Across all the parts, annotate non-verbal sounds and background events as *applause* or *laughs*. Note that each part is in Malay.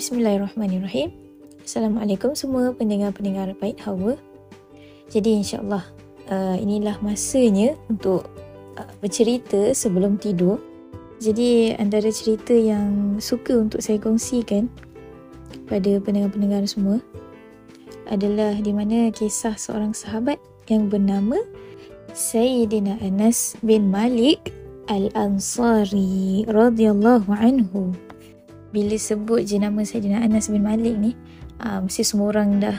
Bismillahirrahmanirrahim. Assalamualaikum semua pendengar-pendengar Baik Hawa. Jadi insyaAllah uh, inilah masanya untuk uh, bercerita sebelum tidur. Jadi antara cerita yang suka untuk saya kongsikan pada pendengar-pendengar semua adalah di mana kisah seorang sahabat yang bernama Sayyidina Anas bin Malik Al-Ansari radhiyallahu anhu. Bila sebut je nama Sayyidina Anas bin Malik ni, uh, mesti semua orang dah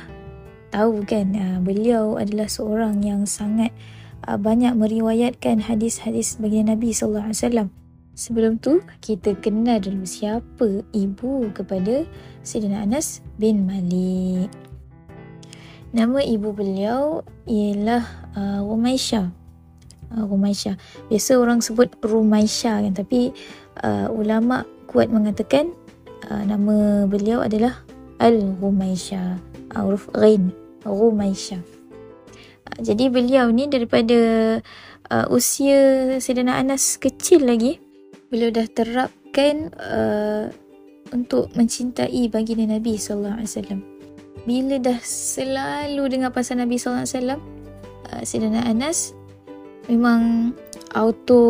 tahu kan uh, beliau adalah seorang yang sangat uh, banyak meriwayatkan hadis-hadis bagi Nabi sallallahu alaihi wasallam. Sebelum tu kita kenal dulu siapa ibu kepada Sayyidina Anas bin Malik. Nama ibu beliau ialah uh, Rumaisyah uh, Rumaisyah. Biasa orang sebut Rumaisyah kan tapi uh, ulama kuat mengatakan uh, nama beliau adalah Al-Rumaisyah. Huruf Ghain. Rumaisyah. Uh, jadi beliau ni daripada uh, usia Sayyidina Anas kecil lagi beliau dah terapkan uh, untuk mencintai baginda Nabi wasallam. Bila dah selalu dengar pasal Nabi wasallam, uh, Sayyidina Anas memang auto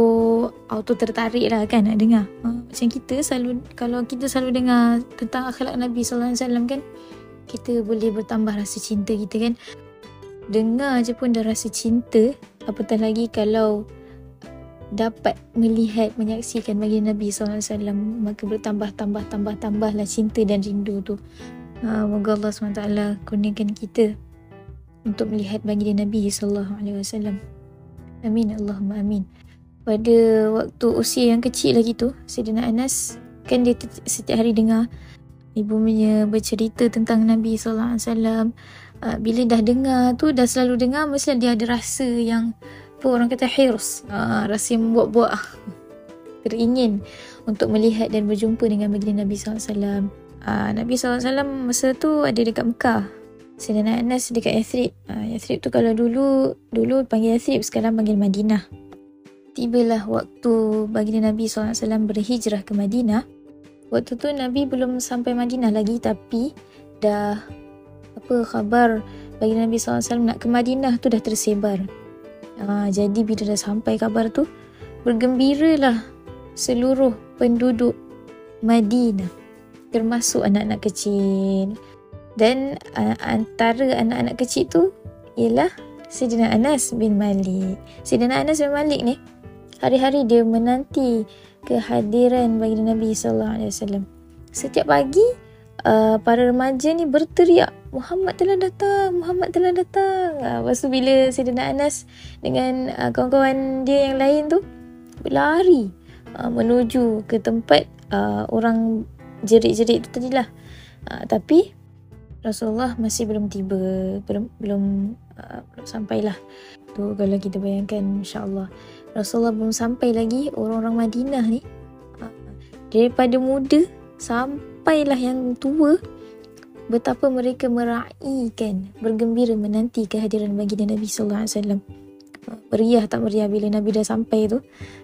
auto tertarik lah kan nak dengar. Uh, macam kita selalu kalau kita selalu dengar tentang akhlak Nabi sallallahu alaihi wasallam kan kita boleh bertambah rasa cinta kita kan. Dengar je pun dah rasa cinta, apatah lagi kalau dapat melihat menyaksikan bagi Nabi SAW maka bertambah tambah tambah tambahlah cinta dan rindu tu. Uh, moga Allah SWT kurniakan kita untuk melihat bagi Nabi SAW. Amin Allahumma amin. Pada waktu usia yang kecil lagi tu, Sayyidina Anas kan dia setiap hari dengar ibu punya bercerita tentang Nabi sallallahu alaihi wasallam. Ah, bila dah dengar tu dah selalu dengar mesti dia ada rasa yang apa orang kata hirs, uh, rasa yang buat-buat teringin untuk melihat dan berjumpa dengan baginda Nabi sallallahu alaihi wasallam. Nabi SAW masa tu ada dekat Mekah Sayyidina Anas dekat Yathrib. Uh, Yathrib tu kalau dulu dulu panggil Yathrib, sekarang panggil Madinah. Tibalah waktu baginda Nabi SAW berhijrah ke Madinah. Waktu tu Nabi belum sampai Madinah lagi tapi dah apa khabar baginda Nabi SAW nak ke Madinah tu dah tersebar. Uh, jadi bila dah sampai kabar tu bergembiralah seluruh penduduk Madinah termasuk anak-anak kecil, dan uh, antara anak-anak kecil tu ialah Sayyidina Anas bin Malik. Sayyidina Anas bin Malik ni hari-hari dia menanti kehadiran baginda Nabi sallallahu alaihi wasallam. Setiap pagi uh, para remaja ni berteriak Muhammad telah datang, Muhammad telah datang. Uh, lepas tu bila Sayyidina Anas dengan uh, kawan-kawan dia yang lain tu berlari uh, menuju ke tempat uh, orang jerit-jerit tu tadilah. Uh, tapi Rasulullah masih belum tiba belum belum uh, sampailah. Tu kalau kita bayangkan insyaallah. Rasulullah belum sampai lagi orang-orang Madinah ni. Uh, daripada muda sampailah yang tua betapa mereka meraihkan bergembira menanti kehadiran baginda Nabi sallallahu alaihi wasallam. Uh, meriah tak meriah bila Nabi dah sampai tu?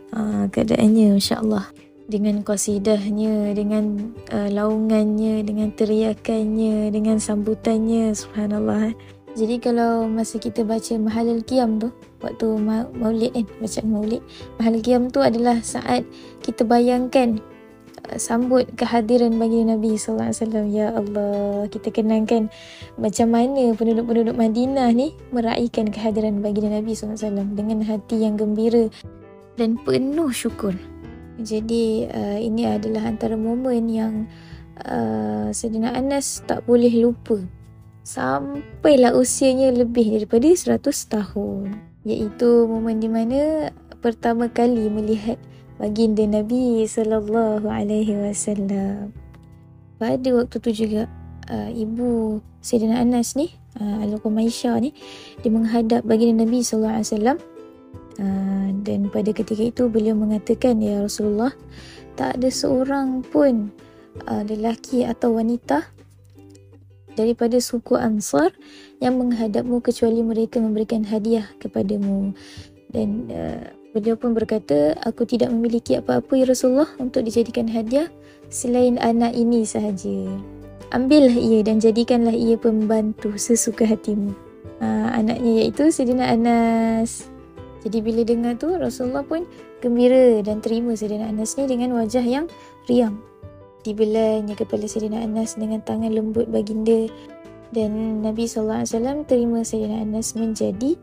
Uh, keadaannya insyaallah dengan qasidahnya, dengan uh, laungannya, dengan teriakannya, dengan sambutannya, subhanallah. Jadi kalau masa kita baca Mahalul Qiyam tu, waktu ma- maulid kan, baca maulid, Mahalul Qiyam tu adalah saat kita bayangkan uh, sambut kehadiran bagi Nabi sallallahu alaihi wasallam. Ya Allah, kita kenangkan macam mana penduduk-penduduk Madinah ni meraihkan kehadiran bagi Nabi sallallahu alaihi wasallam dengan hati yang gembira dan penuh syukur. Jadi uh, ini adalah antara momen yang uh, Sayyidina Anas tak boleh lupa. Sampailah usianya lebih daripada 100 tahun. Iaitu momen di mana pertama kali melihat baginda Nabi sallallahu alaihi wasallam. Pada waktu tu juga uh, ibu Sayyidina Anas ni, uh, Al-Qumaisyah ni dia menghadap baginda Nabi sallallahu alaihi wasallam Ah, dan pada ketika itu beliau mengatakan ya Rasulullah tak ada seorang pun uh, lelaki atau wanita daripada suku Ansar yang menghadapmu kecuali mereka memberikan hadiah kepadamu dan uh, beliau pun berkata, aku tidak memiliki apa-apa ya Rasulullah untuk dijadikan hadiah selain anak ini sahaja. Ambillah ia dan jadikanlah ia pembantu sesuka hatimu. Ha, anaknya iaitu Sayyidina Anas. Jadi bila dengar tu Rasulullah pun gembira dan terima Sayyidina Anas ni dengan wajah yang riang. Dibelainya kepala Sayyidina Anas dengan tangan lembut baginda dan Nabi SAW terima Sayyidina Anas menjadi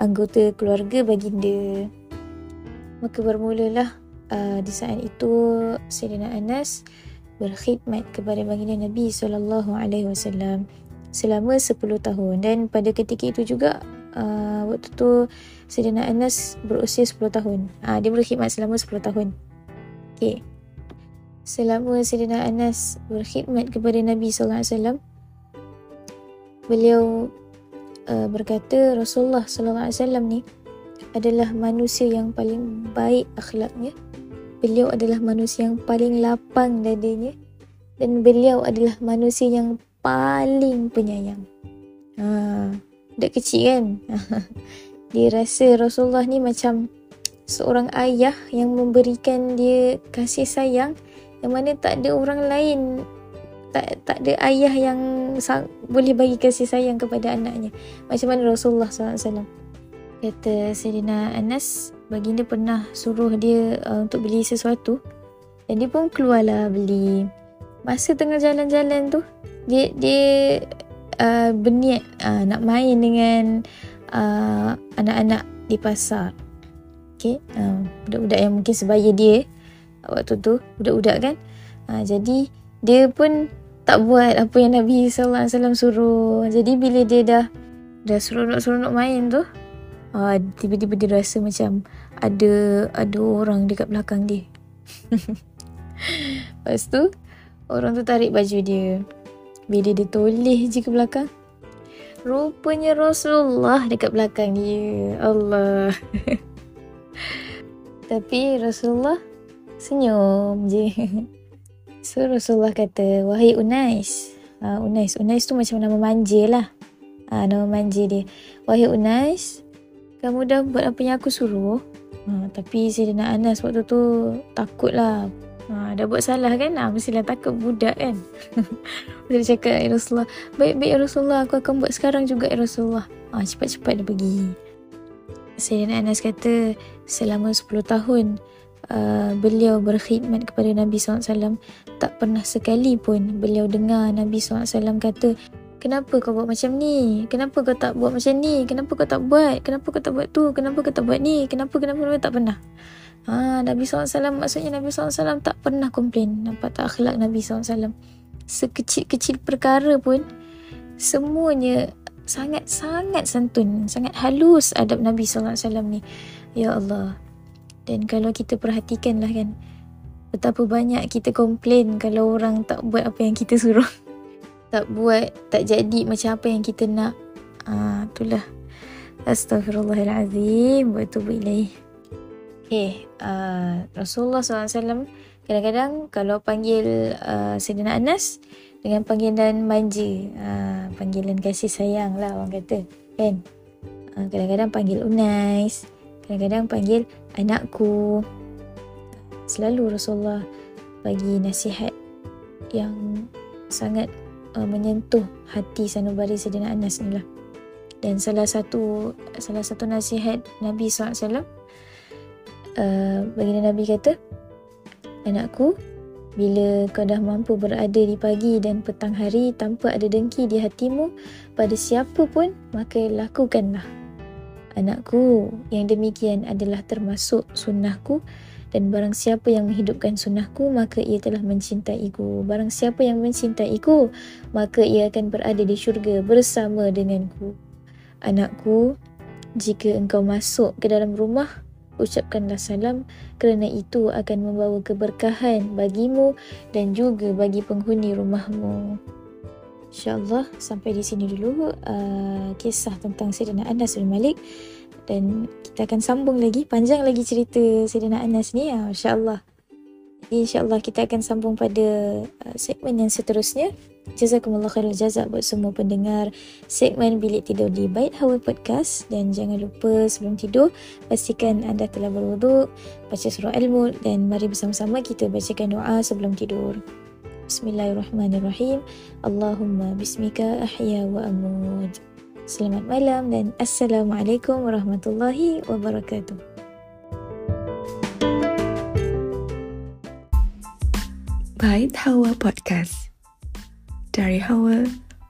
anggota keluarga baginda. Maka bermulalah uh, di saat itu Sayyidina Anas berkhidmat kepada baginda Nabi sallallahu alaihi wasallam selama 10 tahun dan pada ketika itu juga uh, waktu tu Sayyidina Anas berusia 10 tahun. Uh, dia berkhidmat selama 10 tahun. Okey. Selama Sayyidina Anas berkhidmat kepada Nabi wasallam beliau uh, berkata Rasulullah wasallam ni adalah manusia yang paling baik akhlaknya beliau adalah manusia yang paling lapang dadanya dan beliau adalah manusia yang paling penyayang. Ha, dak kecil kan? *laughs* dia rasa Rasulullah ni macam seorang ayah yang memberikan dia kasih sayang yang mana tak ada orang lain tak tak ada ayah yang sang, boleh bagi kasih sayang kepada anaknya. Macam mana Rasulullah SAW kata Sayyidina Anas baginda pernah suruh dia uh, untuk beli sesuatu dan dia pun keluarlah beli masa tengah jalan-jalan tu dia dia uh, berniat uh, nak main dengan uh, anak-anak di pasar okey uh, budak-budak yang mungkin sebaya dia waktu tu budak-budak kan uh, jadi dia pun tak buat apa yang Nabi wasallam suruh jadi bila dia dah dah seronok-seronok main tu uh, tiba-tiba dia rasa macam ada ada orang dekat belakang dia. *laughs* Lepas tu orang tu tarik baju dia. Bila dia toleh je ke belakang. Rupanya Rasulullah dekat belakang dia. Allah. *laughs* Tapi Rasulullah senyum je. *laughs* So Rasulullah kata, wahai Unais. Uh, Unais, Unais tu macam nama manja lah. Uh, nama manja dia. Wahai Unais, kamu dah buat apa yang aku suruh. Ha, tapi Sayyidina Anas waktu tu takut lah. Ha, dah buat salah kan? Ha, mestilah takut budak kan? *laughs* dia cakap, Ya Rasulullah, baik-baik Ya Rasulullah, aku akan buat sekarang juga Ya Rasulullah. Ha, cepat-cepat dia pergi. Sayyidina Anas kata, selama 10 tahun, uh, beliau berkhidmat kepada Nabi SAW, tak pernah sekali pun beliau dengar Nabi SAW kata, Kenapa kau buat macam ni? Kenapa kau tak buat macam ni? Kenapa kau tak buat? Kenapa kau tak buat tu? Kenapa kau tak buat ni? Kenapa, kenapa, kenapa tak pernah? Ha, Nabi SAW maksudnya Nabi SAW tak pernah komplain. Nampak tak akhlak Nabi SAW? Sekecil-kecil perkara pun semuanya sangat-sangat santun. Sangat halus adab Nabi SAW ni. Ya Allah. Dan kalau kita perhatikan lah kan. Betapa banyak kita komplain kalau orang tak buat apa yang kita suruh. *laughs* tak buat tak jadi macam apa yang kita nak ah itulah astagfirullahalazim wa atubu ilaih okay uh, Rasulullah SAW kadang-kadang kalau panggil uh, Sayyidina Anas dengan panggilan manja uh, panggilan kasih sayang lah orang kata kan uh, kadang-kadang panggil Unais kadang-kadang panggil anakku selalu Rasulullah bagi nasihat yang sangat uh, menyentuh hati sanubari Sayyidina Anas ni lah. Dan salah satu salah satu nasihat Nabi SAW uh, baginda Nabi kata Anakku, bila kau dah mampu berada di pagi dan petang hari tanpa ada dengki di hatimu pada siapa pun, maka lakukanlah. Anakku, yang demikian adalah termasuk sunnahku dan barang siapa yang menghidupkan sunnahku maka ia telah mencintaiku barang siapa yang mencintaiku maka ia akan berada di syurga bersama denganku anakku jika engkau masuk ke dalam rumah ucapkanlah salam kerana itu akan membawa keberkahan bagimu dan juga bagi penghuni rumahmu. InsyaAllah sampai di sini dulu uh, kisah tentang Sayyidina Anas bin Malik. Dan kita akan sambung lagi panjang lagi cerita Sayyidina Anas ni. Ya, insyaAllah insyaAllah kita akan sambung pada uh, segmen yang seterusnya Jazakumullah khairul jazak buat semua pendengar segmen Bilik Tidur di Bait Hawa Podcast dan jangan lupa sebelum tidur pastikan anda telah berwuduk, baca surah Al-Mulk dan mari bersama-sama kita bacakan doa sebelum tidur. Bismillahirrahmanirrahim. Allahumma bismika ahya wa amud. Selamat malam dan Assalamualaikum warahmatullahi wabarakatuh. Bait Hawa Podcast dari Hawa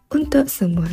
untuk semua.